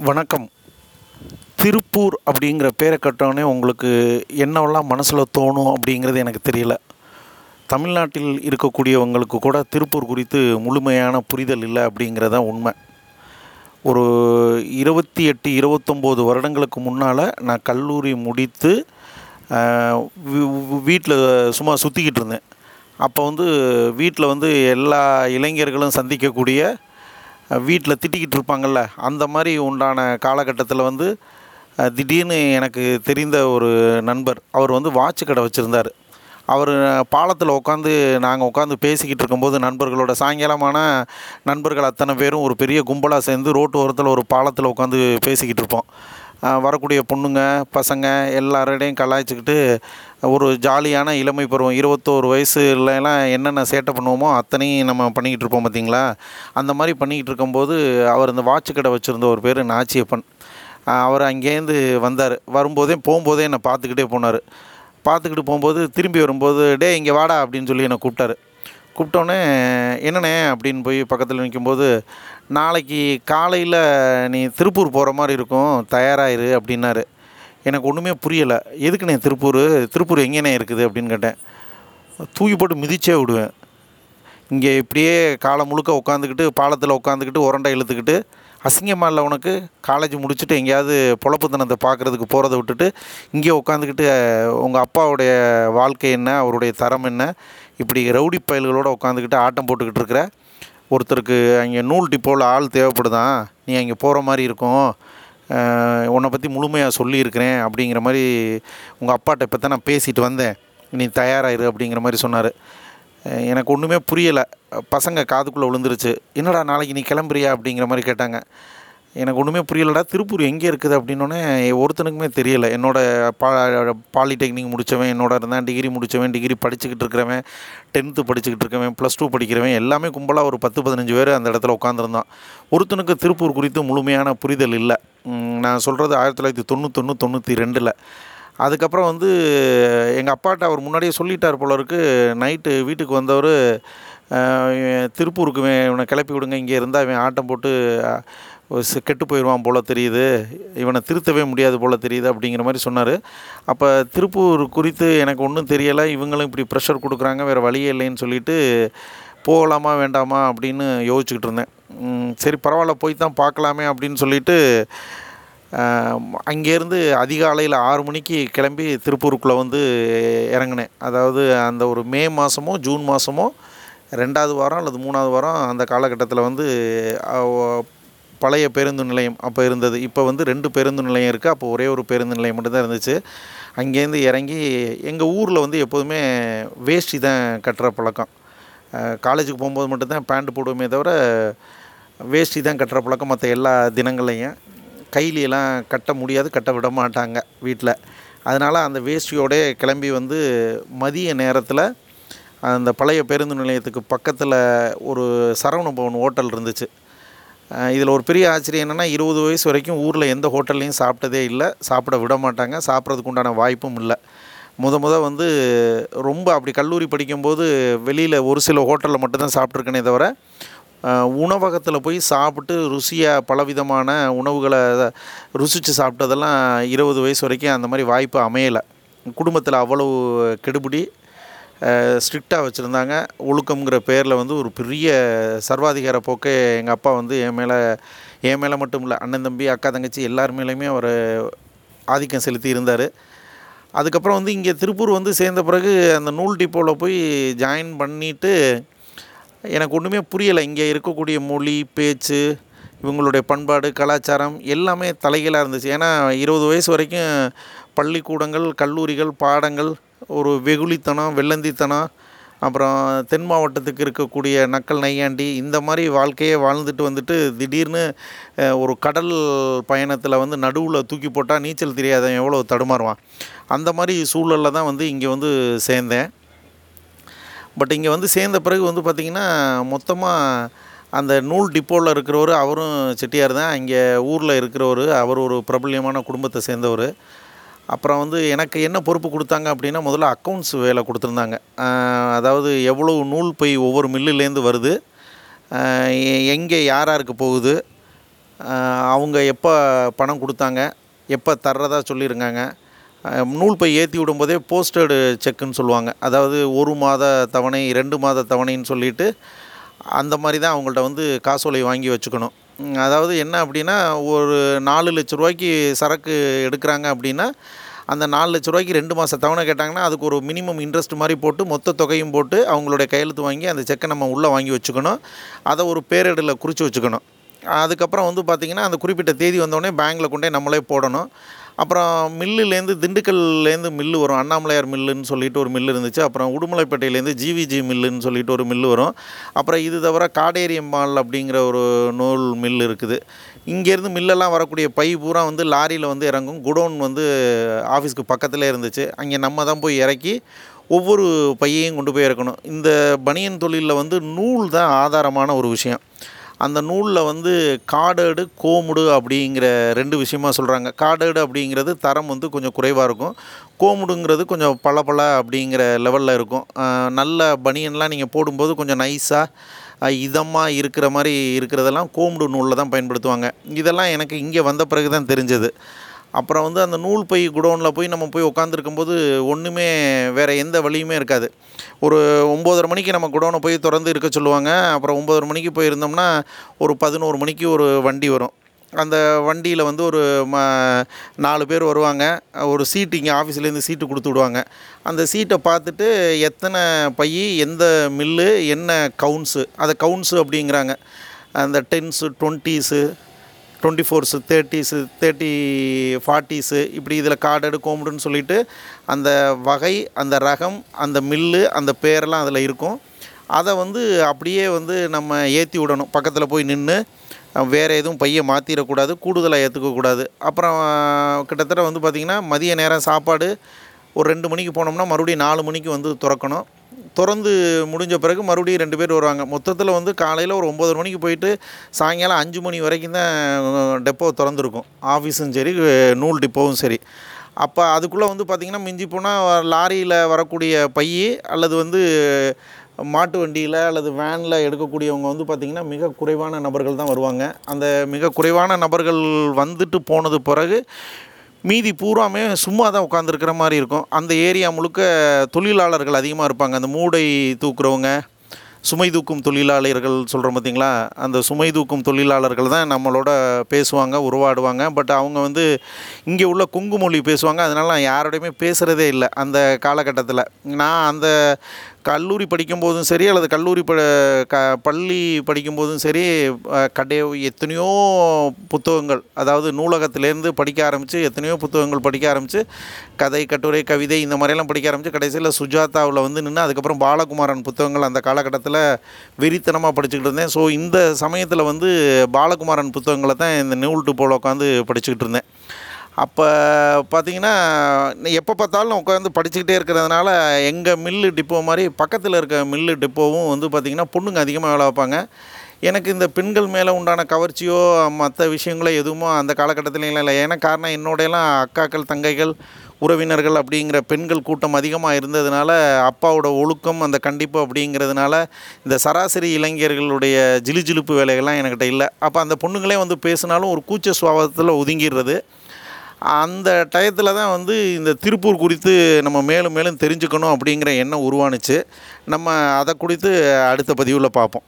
வணக்கம். திருப்பூர் அப்படிங்கிற பேரை கட்டோடனே உங்களுக்கு என்னவெல்லாம் மனசில் தோணும் அப்படிங்கிறது எனக்கு தெரியல. தமிழ்நாட்டில் இருக்கக்கூடியவங்களுக்கு கூட திருப்பூர் குறித்து முழுமையான புரிதல் இல்லை அப்படிங்கிறது தான் உண்மை. ஒரு இருபத்தி எட்டு இருபத்தொம்போது வருடங்களுக்கு முன்னால் நான் கல்லூரி முடித்து வீட்டில் சும்மா சுற்றிக்கிட்டு இருந்தேன். அப்போ வந்து வீட்டில் வந்து எல்லா இளைஞர்களும் சந்திக்கக்கூடிய வீட்டில் திட்டிக்கிட்டு இருப்பாங்கள்ல அந்த மாதிரி உண்டான காலகட்டத்தில் வந்து திடீர்னு எனக்கு தெரிந்த ஒரு நண்பர் அவர் வந்து வாட்ச் கடை வச்சுருந்தார். அவர் பாலத்தில் உட்காந்து நாங்கள் உட்காந்து பேசிக்கிட்டு இருக்கும்போது நண்பர்களோட சாயங்காலமான நண்பர்கள் அத்தனை பேரும் ஒரு பெரிய கும்பலாக சேர்ந்து ரோட்டு ஓரத்தில் ஒரு பாலத்தில் உட்காந்து பேசிக்கிட்டு இருப்போம். வரக்கூடிய பொண்ணுங்க பசங்க எல்லாரோடையும் கலாய்ச்சிக்கிட்டு ஒரு ஜாலியான இளமை பருவம். இருபத்தோரு வயசுலலாம் என்னென்ன சேட்டை பண்ணுவோமோ அத்தனையும் நம்ம பண்ணிக்கிட்டு இருப்போம் பார்த்தீங்களா? அந்த மாதிரி பண்ணிக்கிட்டு இருக்கும்போது அவர் இந்த வாட்ச் கடை வச்சுருந்த ஒரு பேர் நாச்சியப்பன். அவர் அங்கேருந்து வந்தார். வரும்போதே போகும்போதே என்னை பார்த்துக்கிட்டே போனார். பார்த்துக்கிட்டு போகும்போது திரும்பி வரும்போது டே இங்கே வாடா அப்படின்னு சொல்லி என்னை கூப்பிட்டாரு. கூப்பிட்டோன்னே என்னண்ணே? அப்படின்னு போய் பக்கத்தில் நிற்கும்போது நாளைக்கு காலையில் நீ திருப்பூர் போகிற மாதிரி இருக்கும் தயாராகிரு அப்படின்னாரு. எனக்கு ஒன்றுமே புரியலை. எதுக்குண்ணே திருப்பூர்? திருப்பூர் எங்கேண்ணே இருக்குது? அப்படின்னு கேட்டேன். தூக்கி போட்டு மிதிச்சே விடுவேன். இங்கே இப்படியே காலை முழுக்க உட்காந்துக்கிட்டு பாலத்தில் உட்காந்துக்கிட்டு உரண்டை இழுத்துக்கிட்டு அசிங்கமாக இல்லை உனக்கு? காலேஜ் முடிச்சுட்டு எங்கேயாவது பொழப்புத்தனத்தை பார்க்குறதுக்கு போகிறத விட்டுட்டு இங்கே உட்காந்துக்கிட்டு உங்கள் அப்பாவுடைய வாழ்க்கை என்ன? அவருடைய தரம் என்ன? இப்படி ரவுடி பயல்களோடு உட்காந்துக்கிட்டு ஆட்டம் போட்டுக்கிட்டு இருக்கிற ஒருத்தருக்கு அங்கே நூல் டிப்போவில் ஆள் தேவைப்படுதான் நீ அங்கே போகிற மாதிரி இருக்கும். உன்னை பற்றி முழுமையாக சொல்லியிருக்கிறேன் அப்படிங்கிற மாதிரி உங்கள் அப்பாட்ட இப்போ தான் நான் பேசிட்டு வந்தேன். நீ தயாராகிரு அப்படிங்கிற மாதிரி சொன்னார். எனக்கு ஒன்றுமே புரியலை. பசங்க காதுக்குள்ளே விழுந்துருச்சு. என்னடா நாளைக்கு நீ கிளம்புறியா? அப்படிங்கிற மாதிரி கேட்டாங்க. எனக்கு ஒன்றுமே புரியலடா. திருப்பூர் எங்கே இருக்குது அப்படின்னோடனே ஒருத்தனுக்குமே தெரியலை. என்னோடய பா பாலிடெக்னிக் முடித்தவன் என்னோட இருந்தான் டிகிரி முடித்தவன் டிகிரி படிச்சுக்கிட்டு இருக்கிறவன் டென்த்து படிச்சுக்கிட்டு இருக்கவன் ப்ளஸ் டூ படிக்கிறவன் எல்லாமே கும்பலாக ஒரு பத்து பதினஞ்சு பேர் அந்த இடத்துல உட்காந்துருந்தான் ஒருத்தனுக்கு திருப்பூர் குறித்து முழுமையான புரிதல் இல்லை. நான் சொல்கிறது ஆயிரத்தி தொள்ளாயிரத்தி தொண்ணூத்தொன்று தொண்ணூற்றி ரெண்டில். அதுக்கப்புறம் வந்து எங்கள் அப்பாட்ட அவர் முன்னாடியே சொல்லிட்டார் போல இருக்கு நைட்டு வீட்டுக்கு வந்தவர் திருப்பூருக்கு இவனை கிளப்பி விடுங்க இங்கே இருந்தால் இவன் ஆட்டம் போட்டு கெட்டு போயிடுவான் போல் தெரியுது இவனை திருத்தவே முடியாது போல் தெரியுது அப்படிங்கிற மாதிரி சொன்னார். அப்போ திருப்பூர் குறித்து எனக்கு ஒன்றும் தெரியலை இவங்களும் இப்படி ப்ரெஷர் கொடுக்குறாங்க வேறு வழியே இல்லைன்னு சொல்லிட்டு போகலாமா வேண்டாமா? அப்படின்னு யோசிச்சுக்கிட்டு இருந்தேன். சரி பரவாயில்ல போய் தான் பார்க்கலாமே அப்படின்னு சொல்லிட்டு அங்கேருந்து அதிகாலையில் ஆறு மணிக்கு கிளம்பி திருப்பூருக்குள்ளே வந்து இறங்கினேன். அதாவது அந்த ஒரு மே மாதமோ ஜூன் மாதமோ ரெண்டாவது வாரம் அல்லது மூணாவது வாரம் அந்த காலகட்டத்தில் வந்து பழைய பேருந்து நிலையம் அப்போ இருந்தது. இப்போ வந்து ரெண்டு பேருந்து நிலையம் இருக்குது அப்போ ஒரே ஒரு பேருந்து நிலையம் மட்டும்தான் இருந்துச்சு. அங்கேருந்து இறங்கி எங்கள் ஊரில் வந்து எப்போதுமே வேஷ்டி தான் கட்டுற பழக்கம். காலேஜுக்கு போகும்போது மட்டும்தான் பேண்ட் போடுவோமே தவிர வேஷ்டி தான் கட்டுற பழக்கம் மற்ற எல்லா தினங்கள்லையும். கைலியெல்லாம் கட்ட முடியாது கட்ட விட மாட்டாங்க வீட்டில் அதனால் அந்த வேஷ்டியோடே கிளம்பி வந்து மதிய நேரத்தில் அந்த பழைய பேருந்து நிலையத்துக்கு பக்கத்தில் ஒரு சரவண பவன் ஹோட்டல் இருந்துச்சு. இதில் ஒரு பெரிய ஆச்சரியம் என்னென்னா இருபது வயசு வரைக்கும் ஊரில் எந்த ஹோட்டல்லையும் சாப்பிட்டதே இல்லை சாப்பிட விட மாட்டாங்க சாப்பிட்றதுக்கு உண்டான வாய்ப்பும் இல்லை. முத முத வந்து ரொம்ப அப்படி கல்லூரி படிக்கும்போது வெளியில் ஒரு சில ஹோட்டலில் மட்டும்தான் சாப்பிட்ருக்கேனே தவிர உணவகத்தில் போய் சாப்பிட்டு ருசியாக பலவிதமான உணவுகளை ருசித்து சாப்பிட்டதெல்லாம் இருபது வயசு வரைக்கும் அந்த மாதிரி வாய்ப்பு அமையலை. குடும்பத்தில் அவ்வளவு கெடுபிடி ஸ்ட்ரிக்டாக வச்சுருந்தாங்க. ஒழுக்கம்ங்கிற பேரில் வந்து ஒரு பெரிய சர்வாதிகார போக்கை எங்கள் அப்பா வந்து என் மேலே என் மேலே மட்டும் இல்லை அண்ணன் தம்பி அக்கா தங்கச்சி எல்லார் மேலேயுமே அவர் ஆதிக்கம் செலுத்தி இருந்தார். அதுக்கப்புறம் வந்து இங்கே திருப்பூர் வந்து சேர்ந்த பிறகு அந்த நூல் டிப்போவில் போய் ஜாயின் பண்ணிவிட்டு எனக்கு ஒன்றுமே புரியலை. இங்கே இருக்கக்கூடிய மொழி பேச்சு இவங்களுடைய பண்பாடு கலாச்சாரம் எல்லாமே தலைகளாக இருந்துச்சு. ஏன்னா இருபது வயசு வரைக்கும் பள்ளிக்கூடங்கள் கல்லூரிகள் பாடங்கள் ஒரு வெகுளித்தனம் வெள்ளந்தித்தனம் அப்புறம் தென் மாவட்டத்துக்கு இருக்கக்கூடிய நக்கல் நையாண்டி இந்த மாதிரி வாழ்க்கையே வாழ்ந்துட்டு வந்துட்டு திடீர்னு ஒரு கடல் பயணத்தில் வந்து நடுவில் தூக்கி போட்டால் நீச்சல் தெரியாதவன் எவ்வளோ தடுமாறுவான். அந்த மாதிரி சூழலில் தான் வந்து இங்கே வந்து சேர்ந்தேன். பட் இங்கே வந்து சேர்ந்த பிறகு வந்து பார்த்திங்கன்னா மொத்தமாக அந்த நூல் டிப்போவில் இருக்கிறவர் அவரும் செட்டியார் தான். இங்கே ஊரில் இருக்கிறவர் அவர் ஒரு பிரபல்யமான குடும்பத்தை சேர்ந்தவர். அப்புறம் வந்து எனக்கு என்ன பொறுப்பு கொடுத்தாங்க அப்படின்னா முதல்ல அக்கௌண்ட்ஸ் வேலை கொடுத்துருந்தாங்க. அதாவது எவ்வளோ நூல் போய் ஒவ்வொரு மில்லுலேருந்து வருது எங்கே யார் யாருக்கு போகுது அவங்க எப்போ பணம் கொடுத்தாங்க எப்போ தர்றதா சொல்லியிருக்காங்க நூல் பை ஏற்றி விடும்போதே போஸ்டடு செக்குன்னு சொல்லுவாங்க. அதாவது ஒரு மாத தவணை ரெண்டு மாத தவணைன்னு சொல்லிட்டு அந்த மாதிரி தான் அவங்கள்ட்ட வந்து காசோலை வாங்கி வச்சுக்கணும். அதாவது என்ன அப்படின்னா ஒரு நாலு லட்ச ரூபாய்க்கு சரக்கு எடுக்கிறாங்க அப்படின்னா அந்த நாலு லட்ச ரூபாய்க்கு ரெண்டு மாதம் தவணை கேட்டாங்கன்னா அதுக்கு ஒரு மினிமம் இன்ட்ரெஸ்ட் மாதிரி போட்டு மொத்த தொகையும் போட்டு அவங்களுடைய கையெழுத்து வாங்கி அந்த செக்கை நம்ம உள்ளே வாங்கி வச்சுக்கணும். அதை ஒரு பேரேடில் குறித்து வச்சுக்கணும். அதுக்கப்புறம் வந்து பார்த்திங்கன்னா அந்த குறிப்பிட்ட தேதி வந்தோடனே பேங்க்கில் கொண்டே நம்மளே போடணும். அப்புறம் மில்லுலேருந்து திண்டுக்கல்லேருந்து மில்லு வரும். அண்ணாமலையார் மில்லுன்னு சொல்லிட்டு ஒரு மில்லு இருந்துச்சு. அப்புறம் உடுமலைப்பேட்டையிலேருந்து ஜிவிஜி மில்லுன்னு சொல்லிட்டு ஒரு மில்லு வரும். அப்புறம் இது தவிர காடேரியம்மாள் அப்படிங்கிற ஒரு நூல் மில் இருக்குது. இங்கேருந்து மில்லெல்லாம் வரக்கூடிய பை பூரா வந்து லாரியில் வந்து இறங்கும். குடோன் வந்து ஆஃபீஸ்க்கு பக்கத்தில் இருந்துச்சு. அங்கே நம்ம தான் போய் இறக்கி ஒவ்வொரு பையையும் கொண்டு போய் இறக்கணும். இந்த பனியன் தொழிலில் வந்து நூல் தான் ஆதாரமான ஒரு விஷயம். அந்த நூலில் வந்து காடேடு கோமுடு அப்படிங்கிற ரெண்டு விஷயமா சொல்கிறாங்க காடேடு அப்படிங்கிறது தரம் வந்து கொஞ்சம் குறைவாக இருக்கும். கோமுடுங்கிறது கொஞ்சம் பளபள அப்படிங்கிற லெவலில் இருக்கும். நல்ல பனியன்லாம் நீங்கள் போடும்போது கொஞ்சம் நைஸாக இதமாக இருக்கிற மாதிரி இருக்கிறதெல்லாம் கோமுடு நூலில் தான் பயன்படுத்துவாங்க. இதெல்லாம் எனக்கு இங்கே வந்த பிறகு தான் தெரிஞ்சது. அப்புறம் வந்து அந்த நூல் பை குடோனில் போய் நம்ம போய் உட்காந்துருக்கும்போது ஒன்றுமே வேறு எந்த வழியுமே இருக்காது. ஒரு ஒம்போதரை மணிக்கு நம்ம குடோனை போய் திறந்து இருக்க சொல்லுவாங்க. அப்புறம் ஒம்போதரை மணிக்கு போயிருந்தோம்னா ஒரு பதினோரு மணிக்கு ஒரு வண்டி வரும். அந்த வண்டியில் வந்து ஒரு ம நாலு பேர் வருவாங்க. ஒரு சீட்டு இங்கே ஆஃபீஸ்லேருந்து சீட்டு கொடுத்து விடுவாங்க. அந்த சீட்டை பார்த்துட்டு எத்தனை பை எந்த மில்லு என்ன கவுன்ஸு அதை கவுன்ஸு அப்படிங்கிறாங்க. அந்த tens twenties twenty fours thirties thirty forties இப்படி இதில் கார்டடு கோம்புடுன்னு சொல்லிட்டு அந்த வகை அந்த ரகம் அந்த மில்லு அந்த பேரெல்லாம் அதில் இருக்கும். அதை வந்து அப்படியே வந்து நம்ம ஏற்றி விடணும். பக்கத்தில் போய் நின்று வேறு எதுவும் பையை மாற்றிடக்கூடாது கூடுதலாக ஏற்றுக்கக்கூடாது அப்புறம் கிட்டத்தட்ட வந்து பார்த்திங்கன்னா மதிய நேரம் சாப்பாடு ஒரு ரெண்டு மணிக்கு போனோம்னா மறுபடியும் நாலு மணிக்கு வந்து திறக்கணும். திறந்து முடிஞ்ச பிறகு மறுபடியும் ரெண்டு பேர் வருவாங்க. மொத்தத்தில் வந்து காலையில் ஒரு ஒம்பது மணிக்கு போயிட்டு சாயங்காலம் அஞ்சு மணி வரைக்கும் தான் டெப்போ திறந்துருக்கும். ஆஃபீஸும் சரி நூல் டிப்போவும் சரி. அப்போ அதுக்குள்ளே வந்து பார்த்திங்கன்னா மிஞ்சி போனால் லாரியில் வரக்கூடிய பை அல்லது வந்து மாட்டு வண்டியில் அல்லது வேனில் எடுக்கக்கூடியவங்க வந்து பார்த்திங்கன்னா மிக குறைவான நபர்கள் தான் வருவாங்க. அந்த மிக குறைவான நபர்கள் வந்துட்டு போனது பிறகு மீதி பூராமே சும்மா தான் உட்காந்துருக்கிற மாதிரி இருக்கும். அந்த ஏரியா முழுக்க தொழிலாளர்கள் அதிகமாக இருப்பாங்க. அந்த மூடை தூக்குறவங்க சுமை தூக்கும் தொழிலாளர்கள் சொல்கிறோம் பார்த்தீங்களா அந்த சுமை தூக்கும் தொழிலாளர்கள் தான் நம்மளோட பேசுவாங்க உருவாடுவாங்க. பட் அவங்க வந்து இங்கே உள்ள கொங்கு மொழி பேசுவாங்க. அதனால் நான் யாரோடையுமே பேசுகிறதே இல்லை அந்த காலகட்டத்தில். நான் அந்த கல்லூரி படிக்கும்போதும் சரி அல்லது கல்லூரி ப க பள்ளி படிக்கும்போதும் சரி கடை எத்தனையோ புத்தகங்கள் அதாவது நூலகத்திலேருந்து படிக்க ஆரம்பித்து எத்தனையோ புத்தகங்கள் படிக்க ஆரம்பித்து கதை கட்டுரை கவிதை இந்த மாதிரியெல்லாம் படிக்க ஆரம்பித்து கடைசியில் சுஜாதாவில் வந்து நின்று அதுக்கப்புறம் பாலகுமாரன் புத்தகங்கள் அந்த காலகட்டத்தில் வெறித்தனமாக படிச்சுக்கிட்டு இருந்தேன். ஸோ இந்த சமயத்தில் வந்து பாலகுமாரன் புத்தகங்களை தான் இந்த நூல்ட்டு போல் உட்காந்து படிச்சுக்கிட்டு இருந்தேன். அப்போ பார்த்தீங்கன்னா எப்போ பார்த்தாலும் உட்காந்து படிச்சுக்கிட்டே இருக்கிறதுனால எங்கள் மில்லு டிப்போ மாதிரி பக்கத்தில் இருக்க மில்லு டிப்போவும் வந்து பார்த்திங்கன்னா பொண்ணுங்க அதிகமாக வேலை வைப்பாங்க எனக்கு இந்த பெண்கள் மேலே உண்டான கவர்ச்சியோ மற்ற விஷயங்களோ எதுவுமோ அந்த காலகட்டத்திலலாம் இல்லை. ஏன்னா காரணம் என்னோடையெல்லாம் அக்காக்கள் தங்கைகள் உறவினர்கள் அப்படிங்கிற பெண்கள் கூட்டம் அதிகமாக இருந்ததுனால அப்பாவோட ஒழுக்கம் அந்த கண்டிப்பு அப்படிங்கிறதுனால இந்த சராசரி இளைஞர்களுடைய ஜிலுஜிலுப்பு வேலைகள்லாம் என்கிட்ட இல்லை. அப்போ அந்த பொண்ணுங்களே வந்து பேசினாலும் ஒரு கூச்ச சுவாபத்தில் ஒதுங்கிடுறது. அந்த டயத்தில் தான் வந்து இந்த திருப்பூர் குறித்து நம்ம மேலும் மேலும் தெரிஞ்சுக்கணும் அப்படிங்கிற எண்ணம் உருவானுச்சு. நம்ம அதை குறித்து அடுத்த பதிவில் பார்ப்போம்.